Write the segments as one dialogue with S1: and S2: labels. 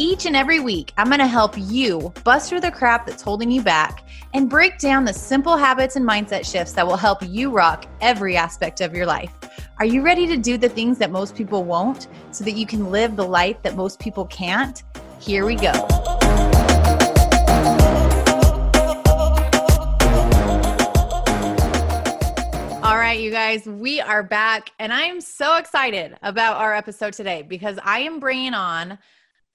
S1: Each and every week, I'm going to help you bust through the crap that's holding you back and break down the simple habits and mindset shifts that will help you rock every aspect of your life. Are you ready to do the things that most people won't so that you can live the life that most people can't? Here we go. All right, you guys, we are back, and I'm so excited about our episode today because I am bringing on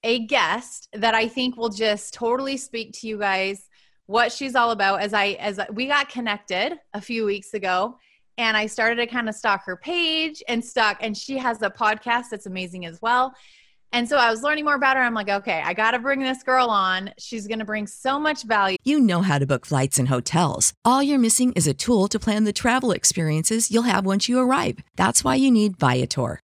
S1: a guest that I think will just totally speak to you guys what she's all about as I as we got connected a few weeks ago and I started to kind of stalk her page and stuck and she has a podcast that's amazing as well. And so I was learning more about her. I'm like, okay, I got to bring this girl on. She's going to bring so much value.
S2: You know how to book flights and hotels. All you're missing is a tool to plan the travel experiences you'll have once you arrive. That's why you need Viator.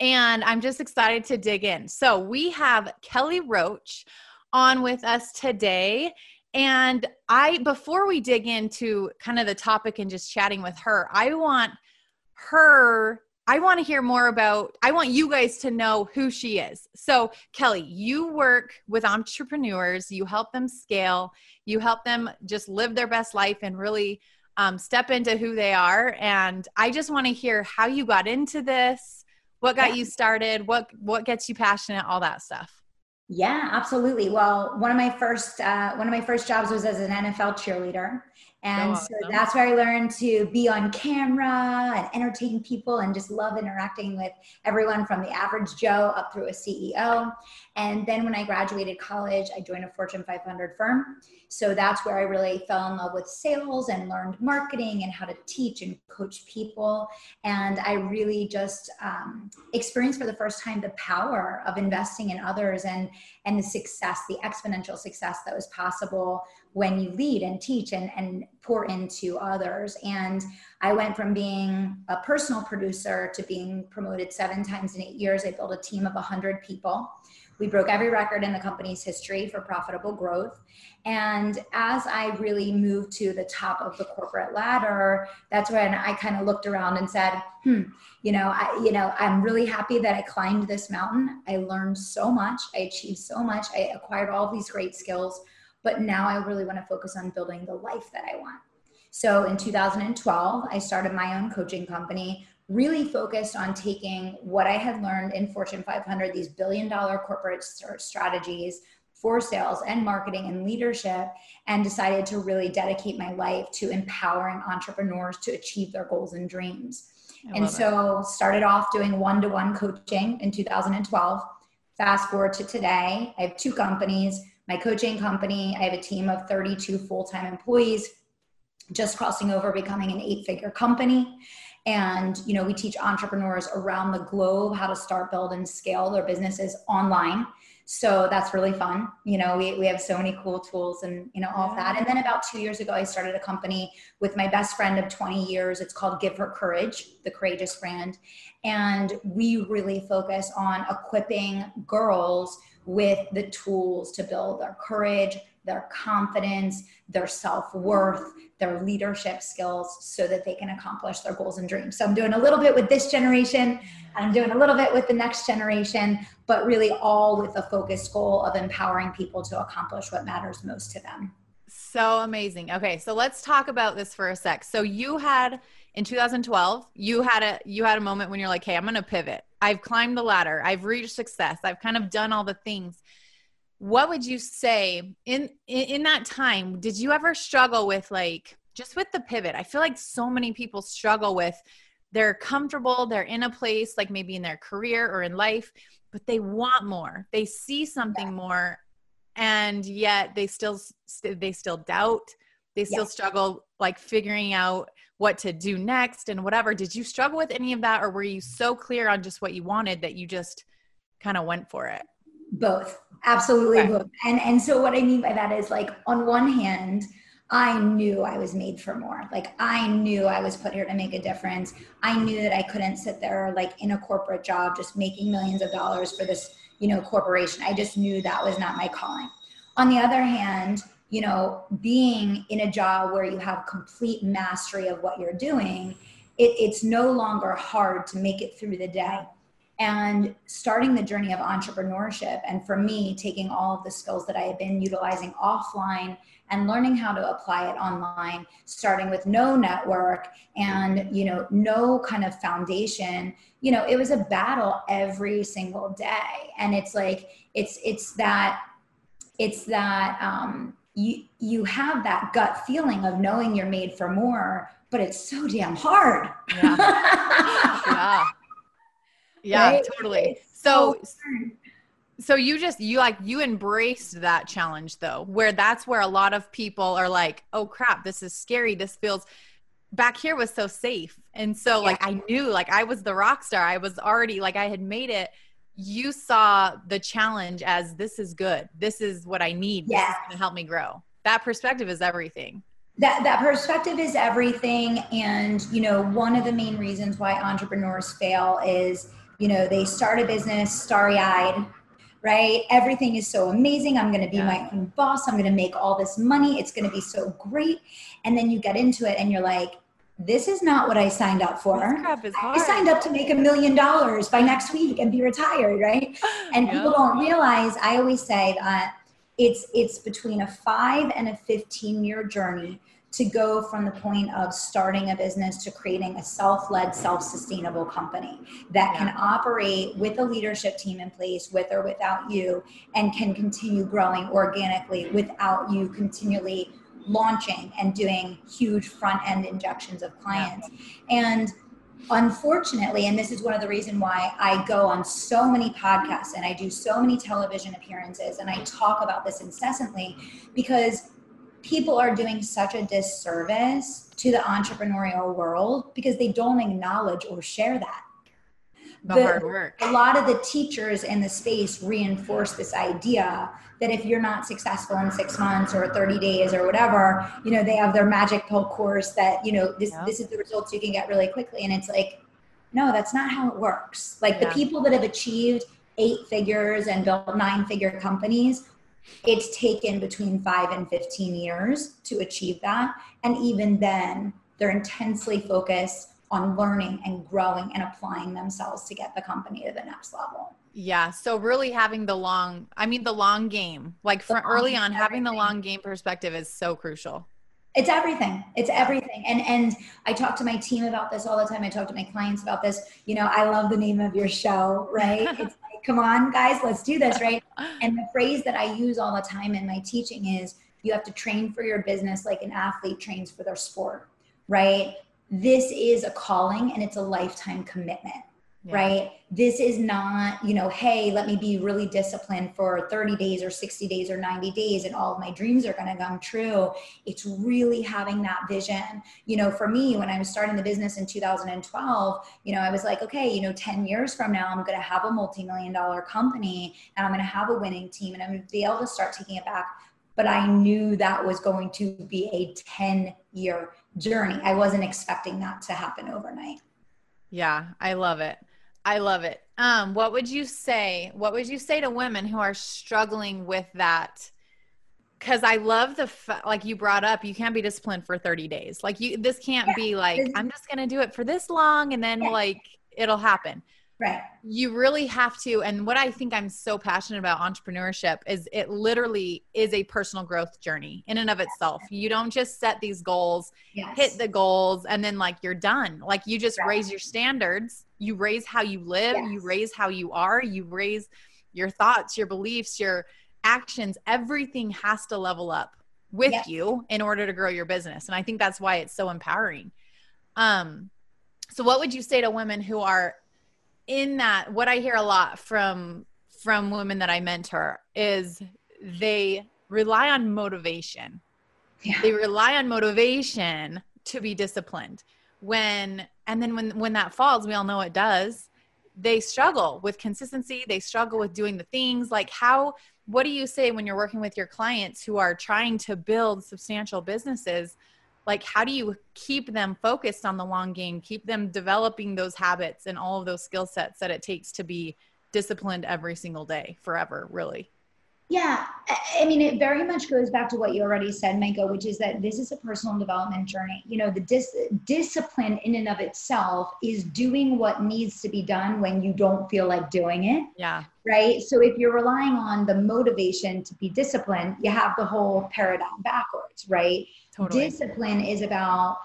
S1: And I'm just excited to dig in. So we have Kelly Roach on with us today. And I, before we dig into kind of the topic and just chatting with her, I want her, I want to hear more about, I want you guys to know who she is. So, Kelly, you work with entrepreneurs, you help them scale, you help them just live their best life and really um, step into who they are. And I just want to hear how you got into this, what got yeah. you started, what what gets you passionate, all that stuff.
S3: Yeah, absolutely. Well, one of my first uh, one of my first jobs was as an NFL cheerleader, and so, so that's where I learned to be on camera and entertain people and just love interacting with everyone from the average Joe up through a CEO. And then when I graduated college, I joined a Fortune 500 firm. So that's where I really fell in love with sales and learned marketing and how to teach and coach people. And I really just um, experienced for the first time the power of investing in others and and the success, the exponential success that was possible when you lead and teach and, and pour into others. And I went from being a personal producer to being promoted seven times in eight years. I built a team of 100 people. We broke every record in the company's history for profitable growth. And as I really moved to the top of the corporate ladder, that's when I kind of looked around and said, hmm, you know, I, you know, I'm really happy that I climbed this mountain. I learned so much. I achieved so much. I acquired all these great skills but now I really want to focus on building the life that I want. So in 2012, I started my own coaching company, really focused on taking what I had learned in Fortune 500, these billion dollar corporate strategies for sales and marketing and leadership, and decided to really dedicate my life to empowering entrepreneurs to achieve their goals and dreams. and so started off doing one-to-one coaching in 2012. Fast forward to today, I have two companies my coaching company. I have a team of 32 full time employees, just crossing over, becoming an eight figure company. And, you know, we teach entrepreneurs around the globe how to start, build, and scale their businesses online. So that's really fun. You know, we, we have so many cool tools and, you know, all of that. And then about two years ago, I started a company with my best friend of 20 years. It's called Give Her Courage, the Courageous brand. And we really focus on equipping girls with the tools to build their courage, their confidence, their self worth, their leadership skills so that they can accomplish their goals and dreams. So I'm doing a little bit with this generation and I'm doing a little bit with the next generation, but really all with the focused goal of empowering people to accomplish what matters most to them.
S1: So amazing. Okay, so let's talk about this for a sec. So you had in 2012, you had a you had a moment when you're like, "Hey, I'm going to pivot. I've climbed the ladder. I've reached success. I've kind of done all the things." What would you say in in, in that time? Did you ever struggle with like just with the pivot? I feel like so many people struggle with they're comfortable, they're in a place like maybe in their career or in life, but they want more. They see something yeah. more and yet they still they still doubt they still yeah. struggle like figuring out what to do next and whatever did you struggle with any of that or were you so clear on just what you wanted that you just kind of went for it
S3: both absolutely okay. both and and so what i mean by that is like on one hand I knew I was made for more. Like I knew I was put here to make a difference. I knew that I couldn't sit there like in a corporate job just making millions of dollars for this you know, corporation. I just knew that was not my calling. On the other hand, you know, being in a job where you have complete mastery of what you're doing, it, it's no longer hard to make it through the day. And starting the journey of entrepreneurship, and for me, taking all of the skills that I had been utilizing offline and learning how to apply it online starting with no network and you know no kind of foundation you know it was a battle every single day. And it's like it's it's that it's that um you you have that gut feeling of knowing you're made for more but it's so damn hard.
S1: Yeah. Yeah, yeah right? totally. So, so so you just you like you embraced that challenge though where that's where a lot of people are like oh crap this is scary. This feels back here was so safe. And so yeah. like i knew like i was the rock star. I was already like i had made it. You saw the challenge as this is good. This is what i need. Yeah. this is going to help me grow. That perspective is everything.
S3: That that perspective is everything. And you know one of the main reasons why entrepreneurs fail is you know they start a business starry-eyed right? Everything is so amazing. I'm going to be yeah. my own boss. I'm going to make all this money. It's going to be so great. And then you get into it and you're like, this is not what I signed up for. I signed up to make a million dollars by next week and be retired, right? And yeah. people don't realize, I always say that it's it's between a 5 and a 15 year journey to go from the point of starting a business to creating a self-led self-sustainable company that can operate with a leadership team in place with or without you and can continue growing organically without you continually launching and doing huge front end injections of clients. And unfortunately and this is one of the reason why i go on so many podcasts and i do so many television appearances and i talk about this incessantly because people are doing such a disservice to the entrepreneurial world because they don't acknowledge or share that.
S1: The, the, hard work.
S3: A lot of the teachers in the space reinforce this idea that if you're not successful in six months or 30 days or whatever, you know, they have their magic pill course that, you know, this, yep. this is the results you can get really quickly. And it's like, no, that's not how it works. Like yeah. the people that have achieved eight figures and built nine figure companies it's taken between five and 15 years to achieve that. And even then, they're intensely focused on learning and growing and applying themselves to get the company to the next level.
S1: Yeah. So really having the long, I mean, the long game, like from early on, having the long game perspective is so crucial.
S3: It's everything. It's everything. And and I talk to my team about this all the time. I talk to my clients about this. You know, I love the name of your show, right? It's come on, guys, let's do this, right? And the phrase that I use all the time in my teaching is you have to train for your business like an athlete trains for their sport, right? This is a calling and it's a lifetime commitment yeah. right? This is not, you know, hey, let me be really disciplined for 30 days or 60 days or 90 days and all of my dreams are going to come true. It's really having that vision. You know, for me, when I was starting the business in 2012, you know, I was like, okay, you know, 10 years from now, I'm going to have a multi million dollar company and I'm going to have a winning team and I'm going to be able to start taking it back. But I knew that was going to be a 10 year journey. I wasn't expecting that to happen overnight.
S1: Yeah, I love it. I love it. Um, what would you say? What would you say to women who are struggling with that because I love the fa- like you brought up. You can't be disciplined for thirty days. Like you, this can't yeah. be like I'm just gonna do it for this long and then yeah. like it'll happen.
S3: Right.
S1: You really have to. And what I think I'm so passionate about entrepreneurship is it literally is a personal growth journey in and of itself. You don't just set these goals, yes. hit the goals, and then like you're done. Like you just right. raise your standards. You raise how you live. Yes. You raise how you are. You raise your thoughts, your beliefs, your actions. Everything has to level up with yes. you in order to grow your business. And I think that's why it's so empowering. Um, so what would you say to women who are in that what i hear a lot from from women that i mentor is they rely on motivation. Yeah. they rely on motivation to be disciplined. When and then when when that falls we all know it does they struggle with consistency. They struggle with doing the things. Like how what do you say when you're working with your clients who are trying to build substantial businesses like how do you keep them focused on the long game keep them developing those habits and all of those skill sets that it takes to be disciplined every single day forever really?
S3: Yeah i mean it very much goes back to what you already said Micah, which is that this is a personal development journey. You know the dis- discipline in and of itself is doing what needs to be done when you don't feel like doing it.
S1: Yeah
S3: right so if you're relying on the motivation to be disciplined you have the whole paradigm backwards right Totally. Discipline is about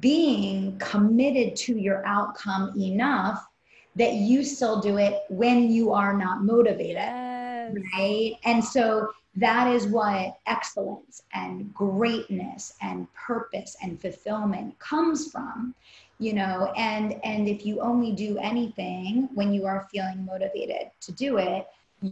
S3: being committed to your outcome enough that you still do it when you are not motivated. Yes. Right. And so that is what excellence and greatness and purpose and fulfillment comes from you know and and if you only do anything when you are feeling motivated to do it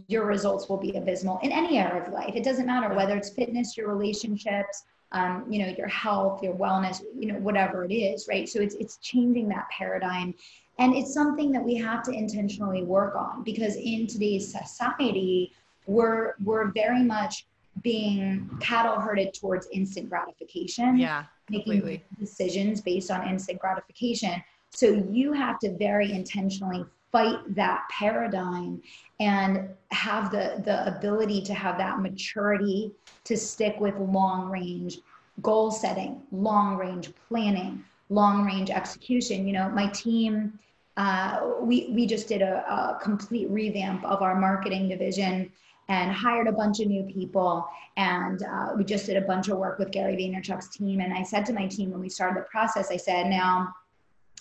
S3: your results will be abysmal in any area of life. It doesn't matter whether it's fitness your relationships um, you know your health your wellness you know whatever it is right? So it's it's changing that paradigm. And it's something that we have to intentionally work on because in today's society we're we're very much being cattle herded towards instant gratification.
S1: Yeah
S3: making completely. decisions based on instant gratification so you have to very intentionally fight that paradigm and have the the ability to have that maturity to stick with long range goal setting long range planning long range execution you know my team uh, we we just did a, a complete revamp of our marketing division and hired a bunch of new people. And uh, we just did a bunch of work with Gary Vaynerchuk's team. And I said to my team when we started the process, I said, now,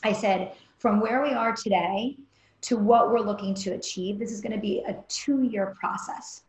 S3: I said, from where we are today to what we're looking to achieve. This is going to be a two year process.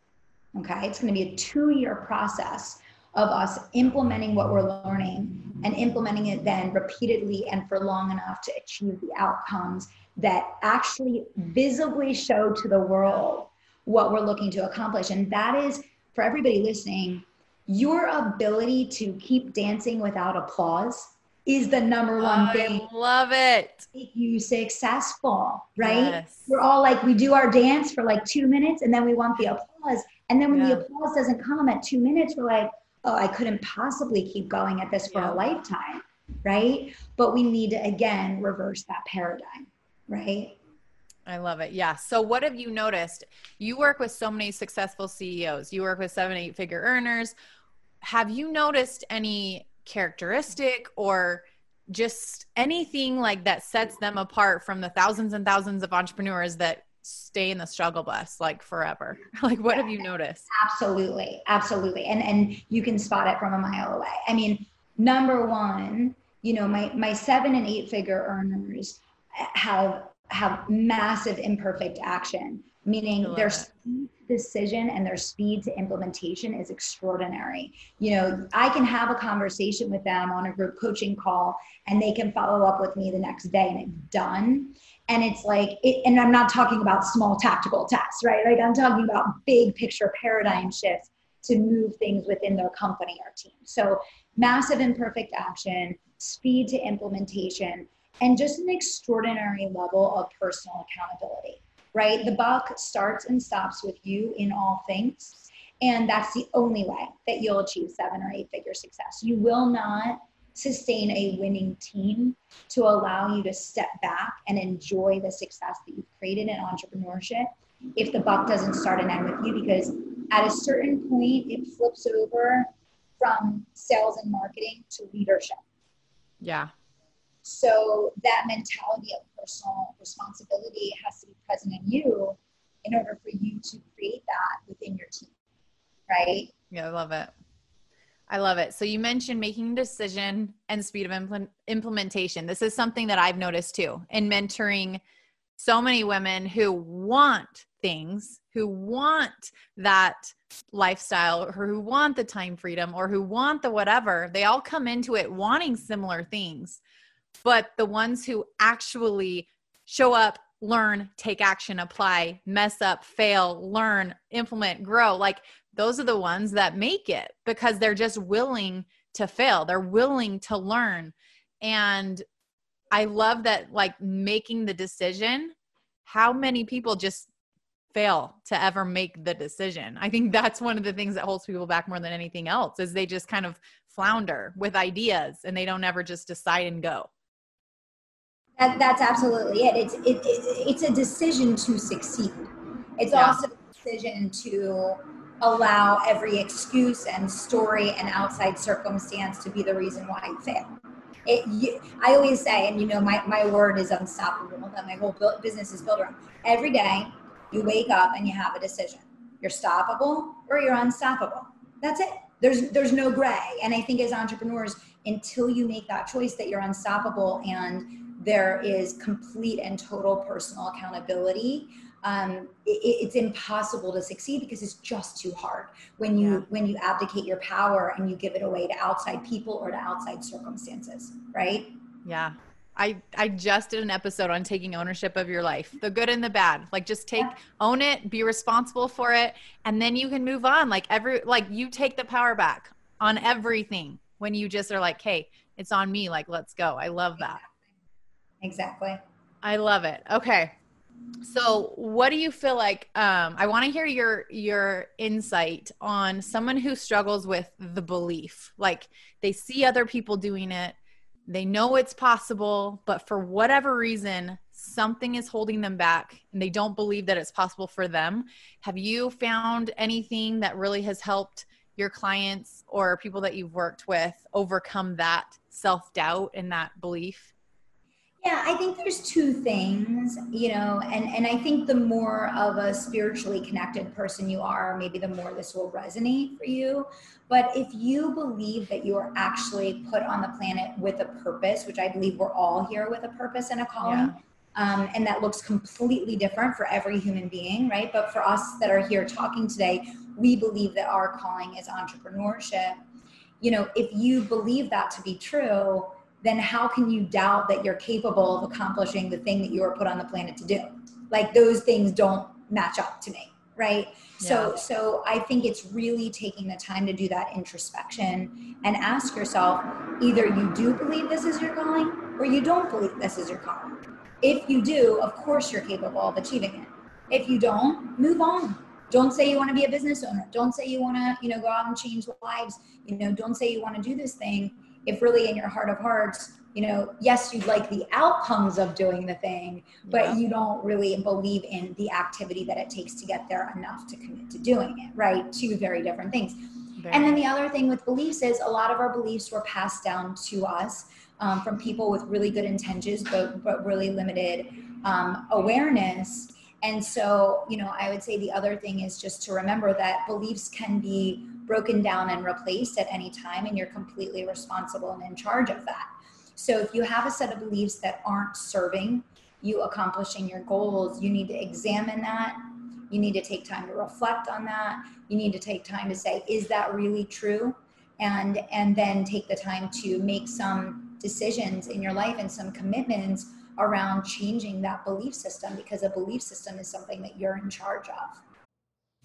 S3: Okay. It's going to be a two year process of us implementing what we're learning and implementing it then repeatedly and for long enough to achieve the outcomes that actually visibly show to the world what we're looking to accomplish. And that is for everybody listening, your ability to keep dancing without applause is the number one thing.
S1: I love it.
S3: Make you successful, right? Yes. We're all like, we do our dance for like two minutes and then we want the applause. And then when yeah. the applause doesn't come at two minutes, we're like, oh, I couldn't possibly keep going at this for yeah. a lifetime, right? But we need to, again, reverse that paradigm, right?
S1: I love it. Yeah. So, what have you noticed? You work with so many successful CEOs, you work with seven, eight figure earners. Have you noticed any characteristic or just anything like that sets them apart from the thousands and thousands of entrepreneurs that stay in the struggle bus like forever like what yeah, have you noticed
S3: absolutely absolutely and and you can spot it from a mile away i mean number one you know my my seven and eight figure earners have have massive imperfect action meaning their decision and their speed to implementation is extraordinary. You know, I can have a conversation with them on a group coaching call and they can follow up with me the next day and it's done. And it's like, it, and I'm not talking about small tactical tasks, right? Like I'm talking about big picture paradigm shifts to move things within their company or team. So massive imperfect action, speed to implementation, and just an extraordinary level of personal accountability right? The buck starts and stops with you in all things. And that's the only way that you'll achieve seven or eight figure success. You will not sustain a winning team to allow you to step back and enjoy the success that you've created in entrepreneurship if the buck doesn't start and end with you because at a certain point, it flips over from sales and marketing to leadership.
S1: Yeah.
S3: So that mentality of personal responsibility has to be present in you in order for you to create that within your team. Right?
S1: Yeah, I love it. I love it. So you mentioned making decision and speed of impl- implementation. This is something that I've noticed too in mentoring so many women who want things, who want that lifestyle, or who want the time freedom, or who want the whatever. They all come into it wanting similar things. But the ones who actually show up, learn, take action, apply, mess up, fail, learn, implement, grow like those are the ones that make it because they're just willing to fail. They're willing to learn. And I love that, like making the decision. How many people just fail to ever make the decision? I think that's one of the things that holds people back more than anything else is they just kind of flounder with ideas and they don't ever just decide and go.
S3: That, that's absolutely it. It's it, it, it's a decision to succeed. It's yeah. also a decision to allow every excuse and story and outside circumstance to be the reason why you fail. It, you, I always say, and you know, my, my word is unstoppable, that my whole business is built around. Every day you wake up and you have a decision. You're stoppable or you're unstoppable. That's it. There's, there's no gray. And I think as entrepreneurs, until you make that choice that you're unstoppable and there is complete and total personal accountability, um, it, it's impossible to succeed because it's just too hard when you yeah. when you abdicate your power and you give it away to outside people or to outside circumstances right
S1: yeah I, I just did an episode on taking ownership of your life, the good and the bad. Like just take own it, be responsible for it, and then you can move on. Like every like you take the power back on everything when you just are like, "Hey, it's on me. Like let's go." I love that.
S3: Exactly.
S1: I love it. Okay so what do you feel like um, i want to hear your your insight on someone who struggles with the belief like they see other people doing it they know it's possible but for whatever reason something is holding them back and they don't believe that it's possible for them have you found anything that really has helped your clients or people that you've worked with overcome that self-doubt and that belief
S3: yeah, I think there's two things, you know, and, and I think the more of a spiritually connected person you are, maybe the more this will resonate for you. But if you believe that you are actually put on the planet with a purpose, which I believe we're all here with a purpose and a calling, yeah. um, and that looks completely different for every human being, right? But for us that are here talking today, we believe that our calling is entrepreneurship. You know, if you believe that to be true, then how can you doubt that you're capable of accomplishing the thing that you were put on the planet to do? Like those things don't match up to me, right? Yeah. So so I think it's really taking the time to do that introspection and ask yourself either you do believe this is your calling or you don't believe this is your calling. If you do, of course you're capable of achieving it. If you don't, move on. Don't say you want to be a business owner. Don't say you want to, you know, go out and change lives. You know, don't say you want to do this thing if really in your heart of hearts you know yes you'd like the outcomes of doing the thing but yeah. you don't really believe in the activity that it takes to get there enough to commit to doing it right? Two very different things. Very and then the other thing with beliefs is a lot of our beliefs were passed down to us um, from people with really good intentions but, but really limited um, awareness. And so, you know, I would say the other thing is just to remember that beliefs can be broken down and replaced at any time, and you're completely responsible and in charge of that. So, if you have a set of beliefs that aren't serving you accomplishing your goals, you need to examine that. You need to take time to reflect on that. You need to take time to say, is that really true? And and then take the time to make some decisions in your life and some commitments around changing that belief system because a belief system is something that you're in charge of.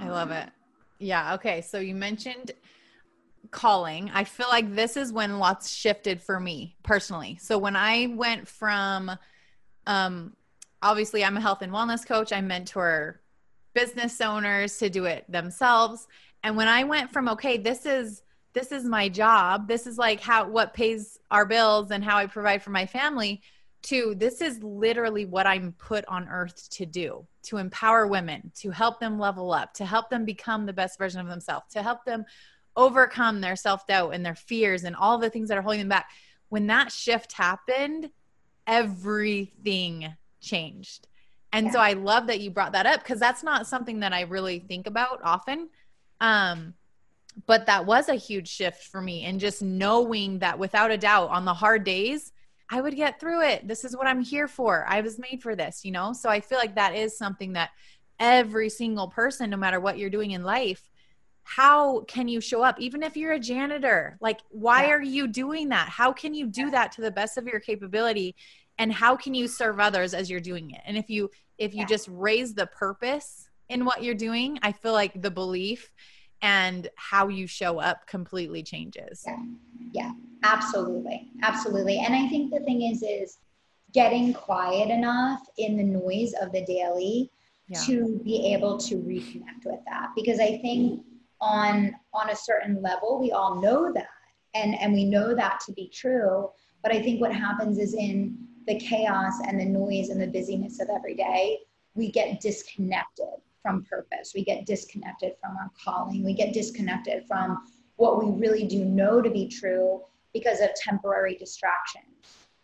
S1: I love it. Yeah. Okay. So you mentioned calling. I feel like this is when lots shifted for me personally. So when I went from, um, obviously, I'm a health and wellness coach, I mentor business owners to do it themselves. And when I went from, okay, this is, this is my job. This is like how, what pays our bills and how I provide for my family to this is literally what I'm put on earth to do to empower women, to help them level up, to help them become the best version of themselves, to help them overcome their self doubt and their fears and all the things that are holding them back. When that shift happened, everything changed. And yeah. so I love that you brought that up because that's not something that I really think about often. Um, but that was a huge shift for me. And just knowing that without a doubt on the hard days, I would get through it. This is what I'm here for. I was made for this, you know? So I feel like that is something that every single person, no matter what you're doing in life, how can you show up even if you're a janitor like why yeah. are you doing that how can you do that to the best of your capability and how can you serve others as you're doing it and if you if you yeah. just raise the purpose in what you're doing i feel like the belief and how you show up completely changes.
S3: Yeah. Yeah. Absolutely. Absolutely. And i think the thing is is getting quiet enough in the noise of the daily yeah. to be able to reconnect with that. Because i think on on a certain level we all know that and and we know that to be true. But i think what happens is in the chaos and the noise and the busyness of every day we get disconnected from purpose. We get disconnected from our calling. We get disconnected from what we really do know to be true because of temporary distractions.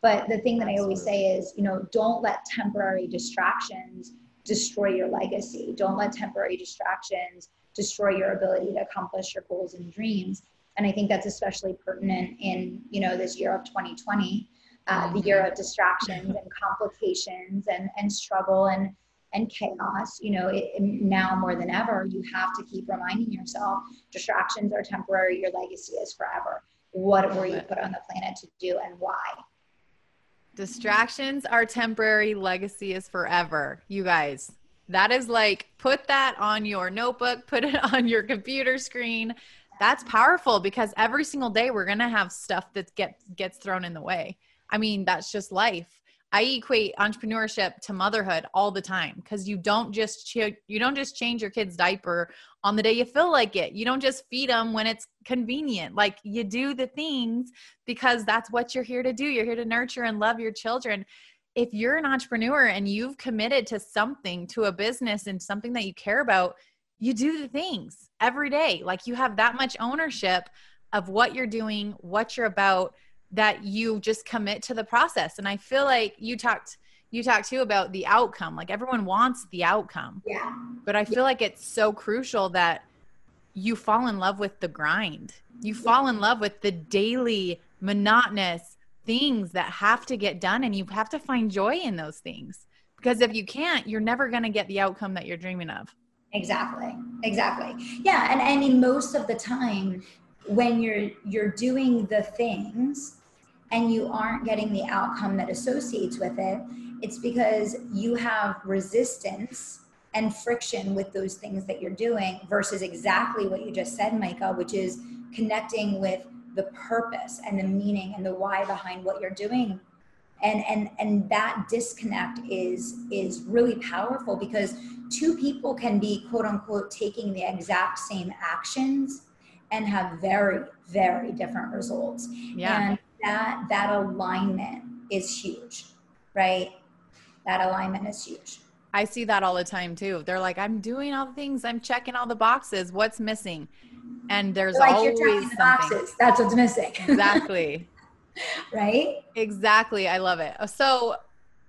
S3: But the thing that I always say is, you know, don't let temporary distractions destroy your legacy. Don't let temporary distractions destroy your ability to accomplish your goals and dreams. And I think that's especially pertinent in, you know, this year of 2020, uh, the year of distractions and complications and, and struggle and and chaos, you know, it, now more than ever, you have to keep reminding yourself distractions are temporary, your legacy is forever. What were you put on the planet to do and why?
S1: Distractions are temporary, legacy is forever. You guys, that is like put that on your notebook, put it on your computer screen. That's powerful because every single day we're going to have stuff that gets gets thrown in the way. I mean, that's just life. I equate entrepreneurship to motherhood all the time because you don't just ch- you don't just change your kid's diaper on the day you feel like it. You don't just feed them when it's convenient. Like you do the things because that's what you're here to do. You're here to nurture and love your children. If you're an entrepreneur and you've committed to something, to a business and something that you care about, you do the things every day. Like you have that much ownership of what you're doing, what you're about that you just commit to the process. And i feel like you talked you talked too about the outcome like everyone wants the outcome.
S3: Yeah.
S1: But i feel like it's so crucial that you fall in love with the grind. You fall in love with the daily monotonous things that have to get done and you have to find joy in those things. Because if you can't you're never going to get the outcome that you're dreaming of.
S3: Exactly. Exactly. Yeah and i mean most of the time when you're you're doing the things and you aren't getting the outcome that associates with it, it's because you have resistance and friction with those things that you're doing versus exactly what you just said, Micah, which is connecting with the purpose and the meaning and the why behind what you're doing. And and and that disconnect is is really powerful because two people can be quote unquote taking the exact same actions and have very very different results. Yeah. And that that alignment is huge right? That alignment is huge.
S1: I see that all the time too. They're like i'm doing all the things. I'm checking all the boxes. What's missing? And there's like always you're checking the boxes.
S3: that's what's missing.
S1: Exactly.
S3: Right?
S1: Exactly. I love it. So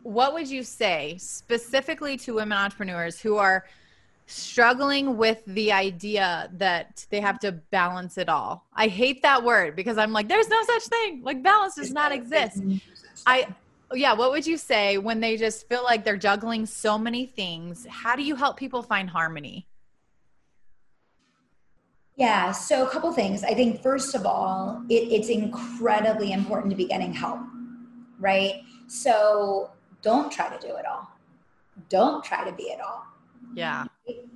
S1: what would you say specifically to women entrepreneurs who are struggling with the idea that they have to balance it all. I hate that word because I'm like, there's no such thing. Like balance does not exist. I yeah, what would you say when they just feel like they're juggling so many things? How do you help people find harmony?
S3: Yeah, so a couple things. I think first of all, it, it's incredibly important to be getting help, right? So don't try to do it all. Don't try to be it all
S1: yeah.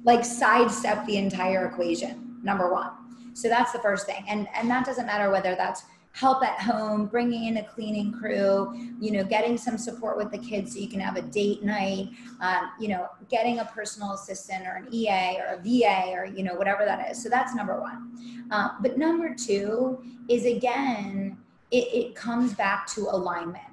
S3: Like sidestep the entire equation, number one. So that's the first thing. And and that doesn't matter whether that's help at home, bringing in a cleaning crew, you know, getting some support with the kids so you can have a date night, um, you know, getting a personal assistant or an EA or a VA or, you know, whatever that is. So that's number one. Uh, but number two is again, it, it comes back to alignment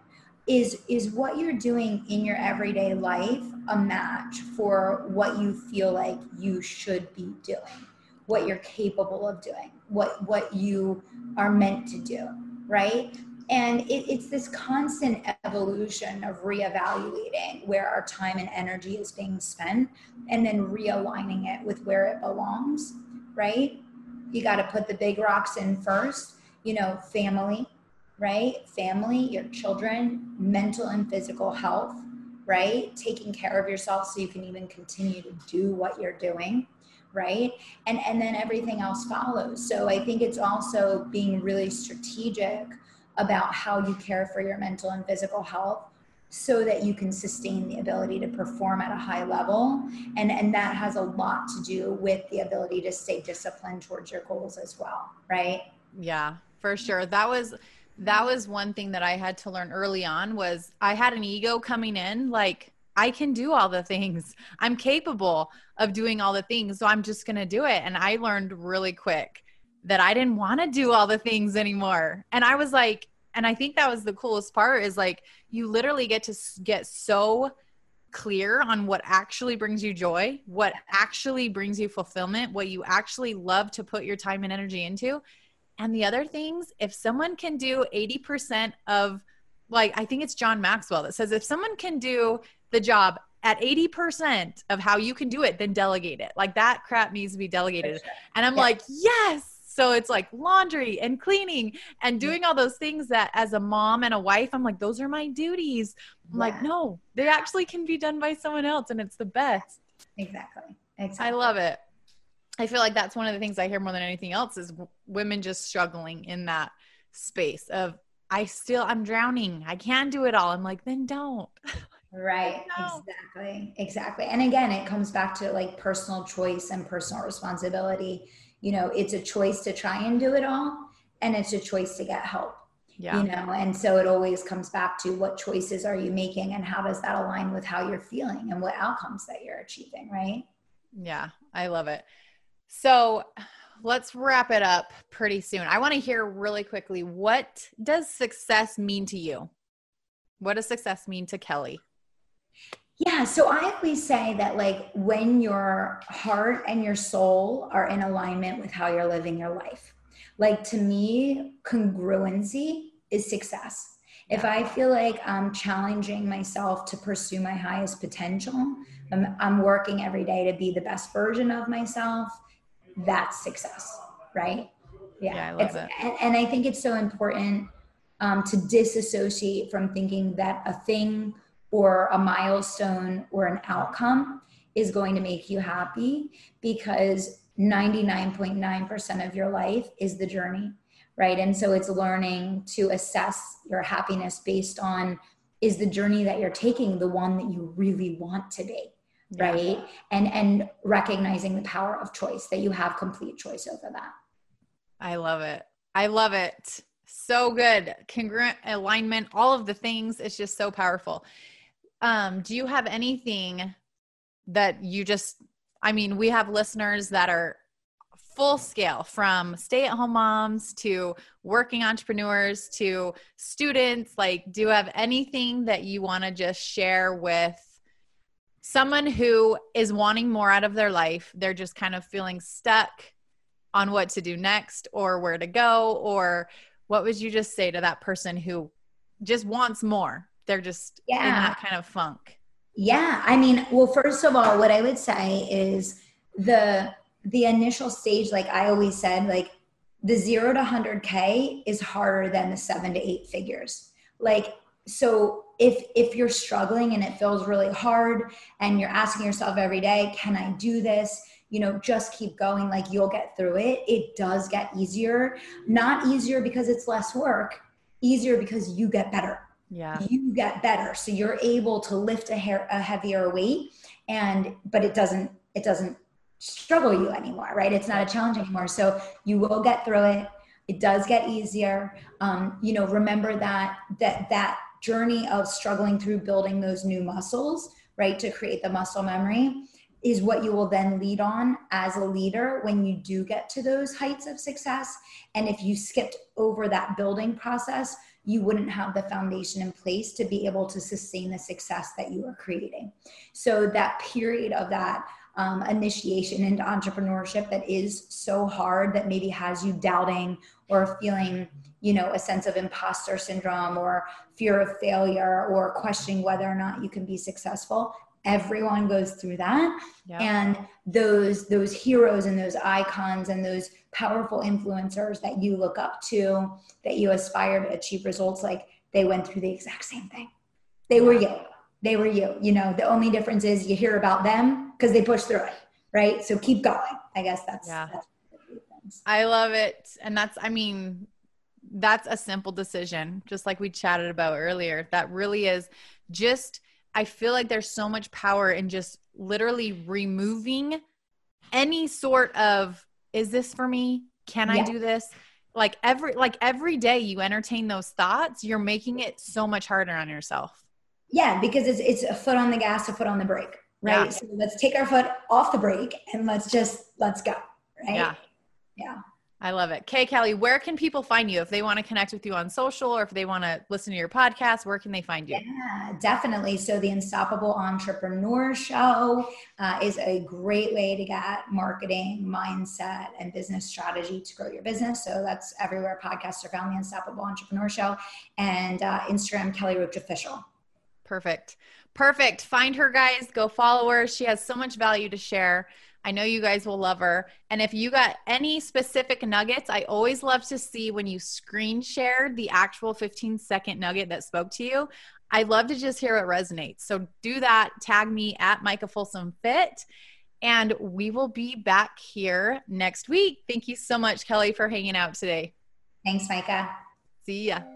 S3: is is what you're doing in your everyday life a match for what you feel like you should be doing what you're capable of doing what what you are meant to do right? And it, it's this constant evolution of reevaluating where our time and energy is being spent and then realigning it with where it belongs right? You got to put the big rocks in first you know family right? Family, your children, mental and physical health, right? Taking care of yourself so you can even continue to do what you're doing, right? And and then everything else follows. So I think it's also being really strategic about how you care for your mental and physical health so that you can sustain the ability to perform at a high level and and that has a lot to do with the ability to stay disciplined towards your goals as well right
S1: yeah for sure that was that was one thing that I had to learn early on was I had an ego coming in like I can do all the things. I'm capable of doing all the things. So I'm just going to do it. And I learned really quick that I didn't want to do all the things anymore. And I was like, and I think that was the coolest part is like you literally get to get so clear on what actually brings you joy, what actually brings you fulfillment, what you actually love to put your time and energy into. And the other things, if someone can do 80% of, like, I think it's John Maxwell that says if someone can do the job at 80% of how you can do it, then delegate it. Like, that crap needs to be delegated. And I'm yeah. like, yes. So it's like laundry and cleaning and mm-hmm. doing all those things that as a mom and a wife, I'm like, those are my duties. I'm yeah. like, no, they actually can be done by someone else and it's the best.
S3: Exactly. Exactly.
S1: I love it. I feel like that's one of the things I hear more than anything else is women just struggling in that space of I still I'm drowning. I can't do it all. I'm like, then don't.
S3: Right. No. Exactly. Exactly. And again, it comes back to like personal choice and personal responsibility. You know, it's a choice to try and do it all and it's a choice to get help. Yeah. You know, and so it always comes back to what choices are you making and how does that align with how you're feeling and what outcomes that you're achieving, right?
S1: Yeah, I love it. So let's wrap it up pretty soon. I want to hear really quickly what does success mean to you? What does success mean to Kelly?
S3: Yeah, so I always say that like when your heart and your soul are in alignment with how you're living your life. Like to me, congruency is success. If I feel like I'm challenging myself to pursue my highest potential, I'm, I'm working every day to be the best version of myself that's success, right?
S1: Yeah, yeah I love
S3: it. And, and, I think it's so important um, to disassociate from thinking that a thing or a milestone or an outcome is going to make you happy because 99.9% of your life is the journey, right? And so it's learning to assess your happiness based on is the journey that you're taking the one that you really want to be. Right and and recognizing the power of choice that you have complete choice over that
S1: I love it. I love it. So good. Congruent alignment, all of the things. It's just so powerful. Um, do you have anything that you just, I mean, we have listeners that are full scale from stay at home moms to working entrepreneurs to students. Like, do you have anything that you want to just share with someone who is wanting more out of their life? They're just kind of feeling stuck on what to do next or where to go or what would you just say to that person who just wants more they're just yeah. in that kind of funk
S3: yeah i mean well first of all what i would say is the the initial stage like i always said like the 0 to 100k is harder than the 7 to 8 figures like so if if you're struggling and it feels really hard and you're asking yourself every day can i do this you know, just keep going. Like you'll get through it. It does get easier. Not easier because it's less work, easier because you get better.
S1: Yeah.
S3: You get better. So you're able to lift a, hair, a heavier weight and, but it doesn't, it doesn't struggle you anymore, right? It's not a challenge anymore. So you will get through it. It does get easier. Um, you know, remember that, that, that journey of struggling through building those new muscles, right? To create the muscle memory is what you will then lead on as a leader when you do get to those heights of success. And if you skipped over that building process, you wouldn't have the foundation in place to be able to sustain the success that you are creating. So, that period of that um, initiation into entrepreneurship that is so hard that maybe has you doubting or feeling you know a sense of imposter syndrome or fear of failure or questioning whether or not you can be successful. Everyone goes through that. Yep. and those those heroes and those icons and those powerful influencers that you look up to that you aspire to achieve results like they went through the exact same thing. They were you they were you you know the only difference is you hear about them because they push through it right so keep going i guess that's
S1: yeah
S3: that's
S1: i love it and that's i mean that's a simple decision just like we chatted about earlier that really is just I feel like there's so much power in just literally removing any sort of is this for me? Can I do this? Like every like every day you entertain those thoughts, you're making it so much harder on yourself.
S3: Yeah, because it's it's a foot on the gas, a foot on the brake, right? Yeah. So let's take our foot off the brake and let's just let's go, right?
S1: Yeah.
S3: Yeah.
S1: I love it. Kay Kelly, where can people find you if they want to connect with you on social or if they want to listen to your podcast? Where can they find you?
S3: Yeah, definitely. So, the Unstoppable Entrepreneur Show uh, is a great way to get marketing, mindset, and business strategy to grow your business. So, that's everywhere podcasts are found, the Unstoppable Entrepreneur Show, and uh, Instagram, Kelly Roach Official.
S1: Perfect. Perfect. Find her, guys. Go follow her. She has so much value to share. I know you guys will love her. And if you got any specific nuggets, I always love to see when you screen shared the actual 15 second nugget that spoke to you. I love to just hear what resonates. So do that. Tag me at Micah Folsom Fit. And we will be back here next week. Thank you so much, Kelly, for hanging out today.
S3: Thanks, Micah.
S1: See ya.